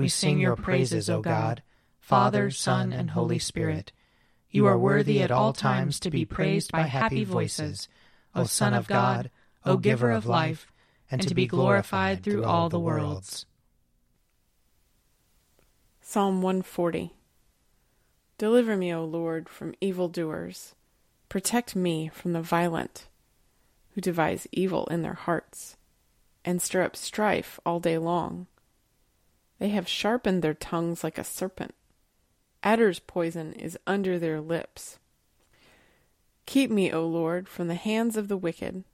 we sing your praises, O God, Father, Son, and Holy Spirit. You are worthy at all times to be praised by happy voices, O Son of God, O Giver of life, and to be glorified through all the worlds. Psalm 140 Deliver me, O Lord, from evildoers. Protect me from the violent, who devise evil in their hearts, and stir up strife all day long. They have sharpened their tongues like a serpent. Adder's poison is under their lips. Keep me, O Lord, from the hands of the wicked.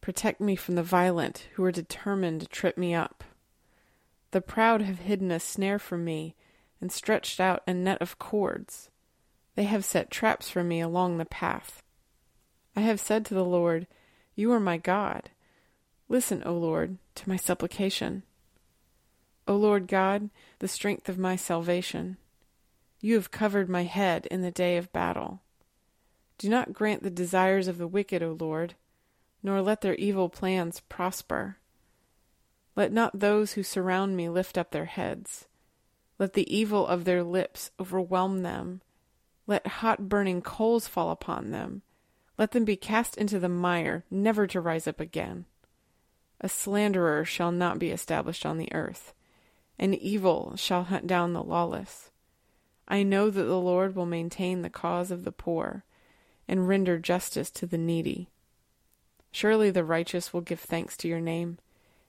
Protect me from the violent, who are determined to trip me up. The proud have hidden a snare for me and stretched out a net of cords. They have set traps for me along the path. I have said to the Lord, You are my God. Listen, O Lord, to my supplication. O Lord God, the strength of my salvation, you have covered my head in the day of battle. Do not grant the desires of the wicked, O Lord, nor let their evil plans prosper. Let not those who surround me lift up their heads. Let the evil of their lips overwhelm them. Let hot burning coals fall upon them. Let them be cast into the mire, never to rise up again. A slanderer shall not be established on the earth, and evil shall hunt down the lawless. I know that the Lord will maintain the cause of the poor, and render justice to the needy. Surely the righteous will give thanks to your name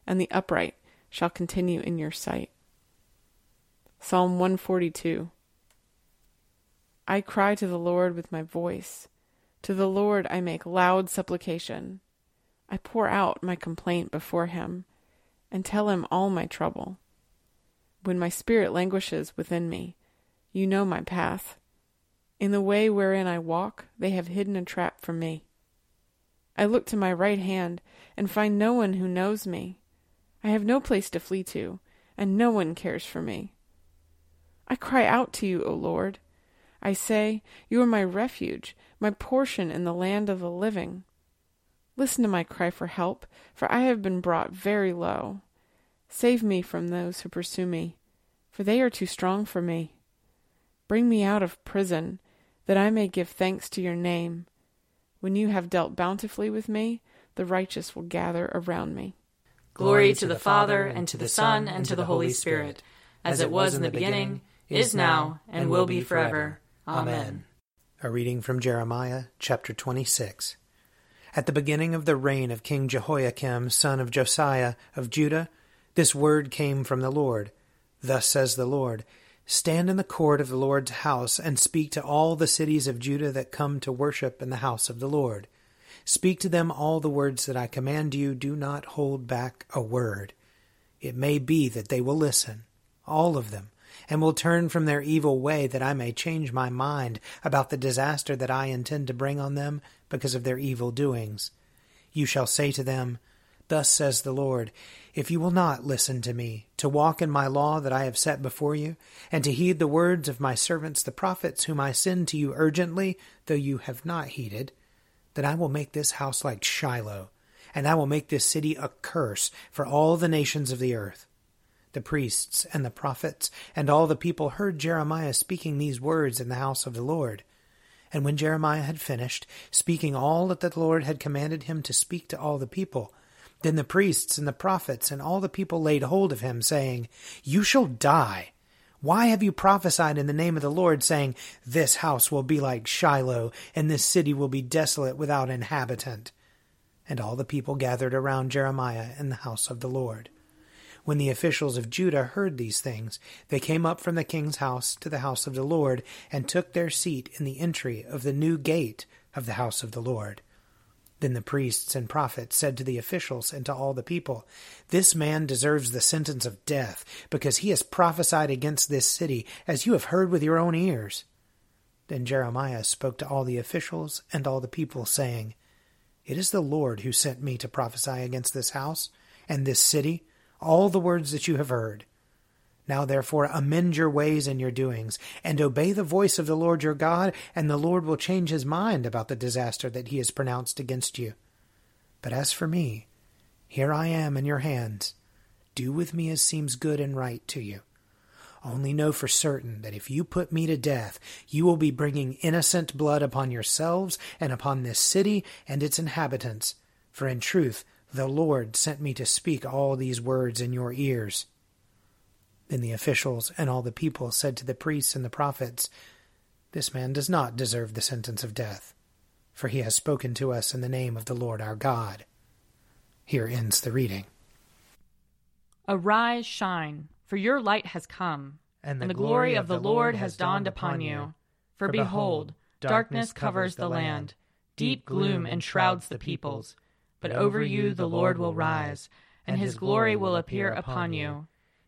and the upright shall continue in your sight. Psalm 142 I cry to the Lord with my voice. To the Lord I make loud supplication. I pour out my complaint before him and tell him all my trouble. When my spirit languishes within me, you know my path. In the way wherein I walk, they have hidden a trap for me. I look to my right hand and find no one who knows me. I have no place to flee to, and no one cares for me. I cry out to you, O Lord. I say, You are my refuge, my portion in the land of the living. Listen to my cry for help, for I have been brought very low. Save me from those who pursue me, for they are too strong for me. Bring me out of prison, that I may give thanks to your name. When you have dealt bountifully with me, the righteous will gather around me. Glory to the Father, and to the Son, and to the Holy Spirit, as it was in the beginning, is now, and will be forever. Amen. A reading from Jeremiah chapter 26. At the beginning of the reign of King Jehoiakim, son of Josiah of Judah, this word came from the Lord. Thus says the Lord Stand in the court of the Lord's house, and speak to all the cities of Judah that come to worship in the house of the Lord. Speak to them all the words that I command you. Do not hold back a word. It may be that they will listen, all of them, and will turn from their evil way, that I may change my mind about the disaster that I intend to bring on them because of their evil doings. You shall say to them, Thus says the Lord If you will not listen to me, to walk in my law that I have set before you, and to heed the words of my servants the prophets, whom I send to you urgently, though you have not heeded, then I will make this house like Shiloh, and I will make this city a curse for all the nations of the earth. The priests and the prophets and all the people heard Jeremiah speaking these words in the house of the Lord. And when Jeremiah had finished speaking all that the Lord had commanded him to speak to all the people, then the priests and the prophets and all the people laid hold of him, saying, You shall die. Why have you prophesied in the name of the Lord, saying, This house will be like Shiloh, and this city will be desolate without inhabitant? And all the people gathered around Jeremiah in the house of the Lord. When the officials of Judah heard these things, they came up from the king's house to the house of the Lord, and took their seat in the entry of the new gate of the house of the Lord. Then the priests and prophets said to the officials and to all the people, This man deserves the sentence of death, because he has prophesied against this city, as you have heard with your own ears. Then Jeremiah spoke to all the officials and all the people, saying, It is the Lord who sent me to prophesy against this house and this city, all the words that you have heard. Now therefore amend your ways and your doings, and obey the voice of the Lord your God, and the Lord will change his mind about the disaster that he has pronounced against you. But as for me, here I am in your hands. Do with me as seems good and right to you. Only know for certain that if you put me to death, you will be bringing innocent blood upon yourselves and upon this city and its inhabitants. For in truth, the Lord sent me to speak all these words in your ears. Then the officials and all the people said to the priests and the prophets, This man does not deserve the sentence of death, for he has spoken to us in the name of the Lord our God. Here ends the reading. Arise, shine, for your light has come, and the, and the glory of the Lord has dawned upon you. For behold, darkness covers the land, deep gloom enshrouds the peoples. But over you the Lord will rise, and his glory will appear upon you.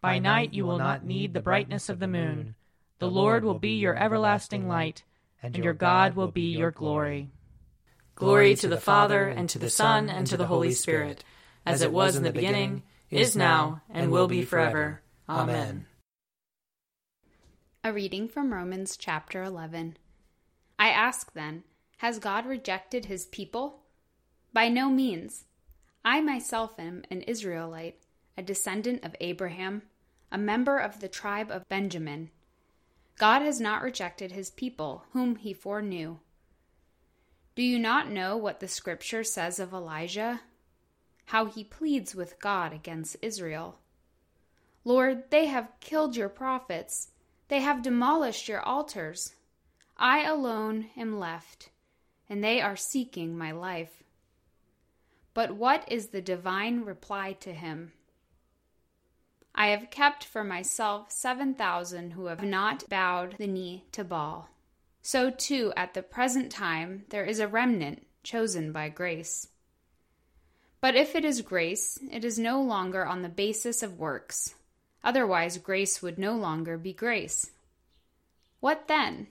by night you will not need the brightness of the moon. The Lord will be your everlasting light, and your God will be your glory. Glory to the Father, and to the Son, and to the Holy Spirit, as it was in the beginning, is now, and will be forever. Amen. A reading from Romans chapter 11. I ask then, has God rejected his people? By no means. I myself am an Israelite a descendant of Abraham, a member of the tribe of Benjamin. God has not rejected his people, whom he foreknew. Do you not know what the scripture says of Elijah? How he pleads with God against Israel. Lord, they have killed your prophets, they have demolished your altars. I alone am left, and they are seeking my life. But what is the divine reply to him? I have kept for myself seven thousand who have not bowed the knee to Baal. So too, at the present time, there is a remnant chosen by grace. But if it is grace, it is no longer on the basis of works. Otherwise, grace would no longer be grace. What then?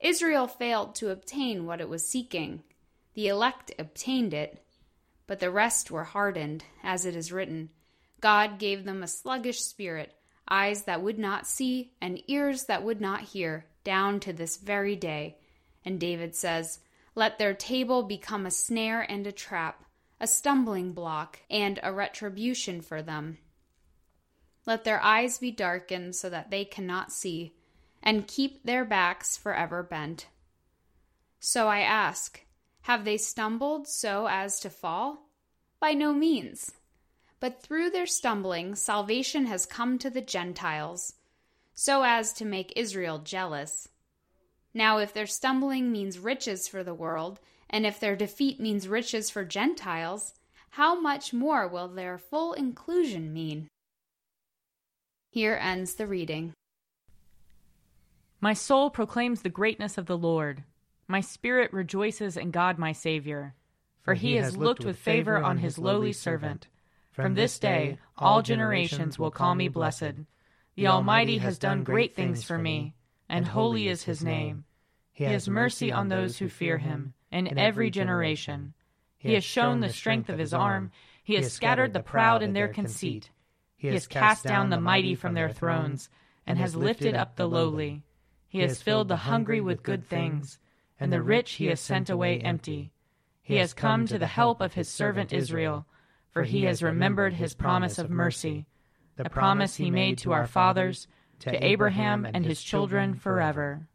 Israel failed to obtain what it was seeking. The elect obtained it, but the rest were hardened, as it is written. God gave them a sluggish spirit, eyes that would not see, and ears that would not hear, down to this very day. And David says, Let their table become a snare and a trap, a stumbling block and a retribution for them. Let their eyes be darkened so that they cannot see, and keep their backs forever bent. So I ask, have they stumbled so as to fall? By no means. But through their stumbling, salvation has come to the Gentiles, so as to make Israel jealous. Now, if their stumbling means riches for the world, and if their defeat means riches for Gentiles, how much more will their full inclusion mean? Here ends the reading. My soul proclaims the greatness of the Lord. My spirit rejoices in God my Saviour, for he has looked with favor on his lowly servant. From this day all generations will call me blessed. The Almighty has done great things for me, and holy is his name. He has mercy on those who fear him, in every generation. He has shown the strength of his arm. He has scattered the proud in their conceit. He has cast down the mighty from their thrones, and has lifted up the lowly. He has filled the hungry with good things, and the rich he has sent away empty. He has come to the help of his servant Israel, for he has remembered his promise of mercy, the promise he made to our fathers, to Abraham and his children forever.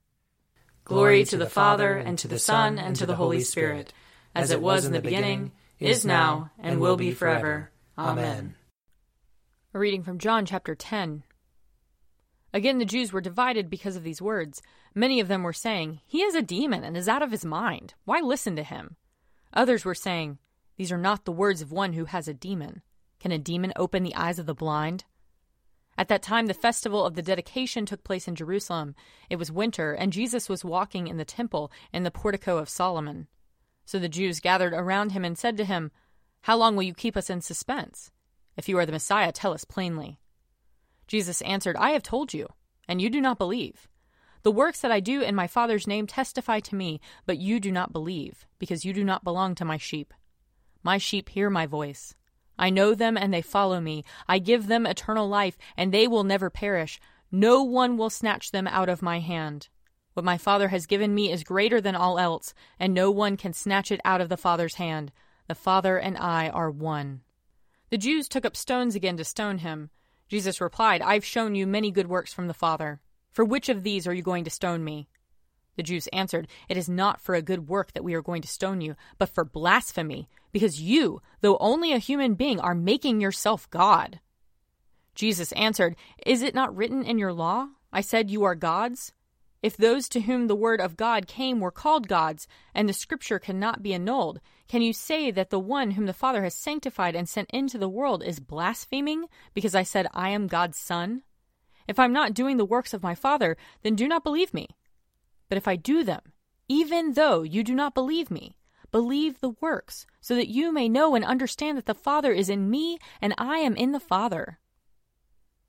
Glory to the Father, and to the Son, and to the Holy Spirit as it was in the beginning, is now, and will be forever. Amen. A reading from John chapter 10. Again, the Jews were divided because of these words. Many of them were saying, He is a demon and is out of his mind. Why listen to him? Others were saying, These are not the words of one who has a demon. Can a demon open the eyes of the blind? At that time, the festival of the dedication took place in Jerusalem. It was winter, and Jesus was walking in the temple in the portico of Solomon. So the Jews gathered around him and said to him, How long will you keep us in suspense? If you are the Messiah, tell us plainly. Jesus answered, I have told you, and you do not believe. The works that I do in my Father's name testify to me, but you do not believe, because you do not belong to my sheep. My sheep hear my voice. I know them, and they follow me. I give them eternal life, and they will never perish. No one will snatch them out of my hand. What my Father has given me is greater than all else, and no one can snatch it out of the Father's hand. The Father and I are one. The Jews took up stones again to stone him. Jesus replied, I've shown you many good works from the Father. For which of these are you going to stone me? The Jews answered, It is not for a good work that we are going to stone you, but for blasphemy, because you, though only a human being, are making yourself God. Jesus answered, Is it not written in your law? I said you are gods? If those to whom the word of God came were called gods, and the scripture cannot be annulled, can you say that the one whom the Father has sanctified and sent into the world is blaspheming because I said I am God's Son? If I'm not doing the works of my Father, then do not believe me. But if I do them, even though you do not believe me, believe the works, so that you may know and understand that the Father is in me and I am in the Father.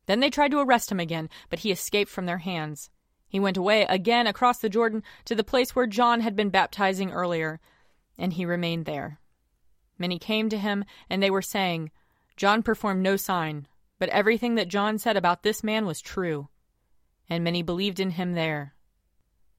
Then they tried to arrest him again, but he escaped from their hands. He went away again across the Jordan to the place where John had been baptizing earlier, and he remained there. Many came to him, and they were saying, John performed no sign, but everything that John said about this man was true. And many believed in him there.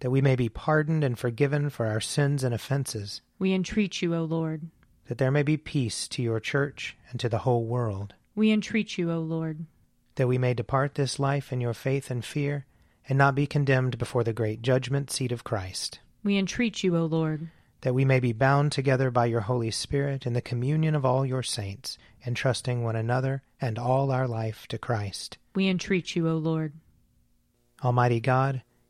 That we may be pardoned and forgiven for our sins and offenses. We entreat you, O Lord. That there may be peace to your church and to the whole world. We entreat you, O Lord. That we may depart this life in your faith and fear, and not be condemned before the great judgment seat of Christ. We entreat you, O Lord that we may be bound together by your Holy Spirit in the communion of all your saints, entrusting one another and all our life to Christ. we entreat you, O Lord. Almighty God,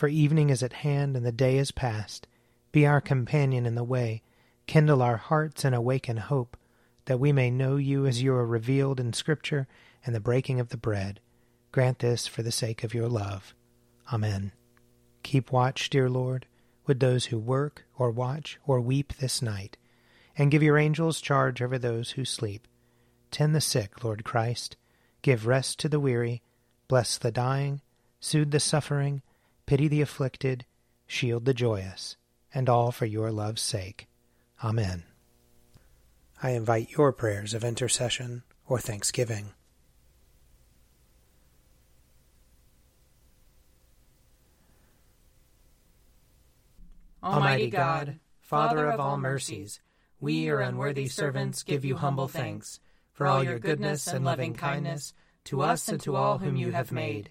for evening is at hand and the day is past. Be our companion in the way, kindle our hearts and awaken hope, that we may know you as you are revealed in Scripture and the breaking of the bread. Grant this for the sake of your love. Amen. Keep watch, dear Lord, with those who work or watch or weep this night, and give your angels charge over those who sleep. Tend the sick, Lord Christ. Give rest to the weary Bless the dying, soothe the suffering, pity the afflicted, shield the joyous, and all for your love's sake. Amen. I invite your prayers of intercession or thanksgiving. Almighty God, Father of all mercies, we, your unworthy servants, give you humble thanks for all your goodness and loving kindness to us and to all whom you have made.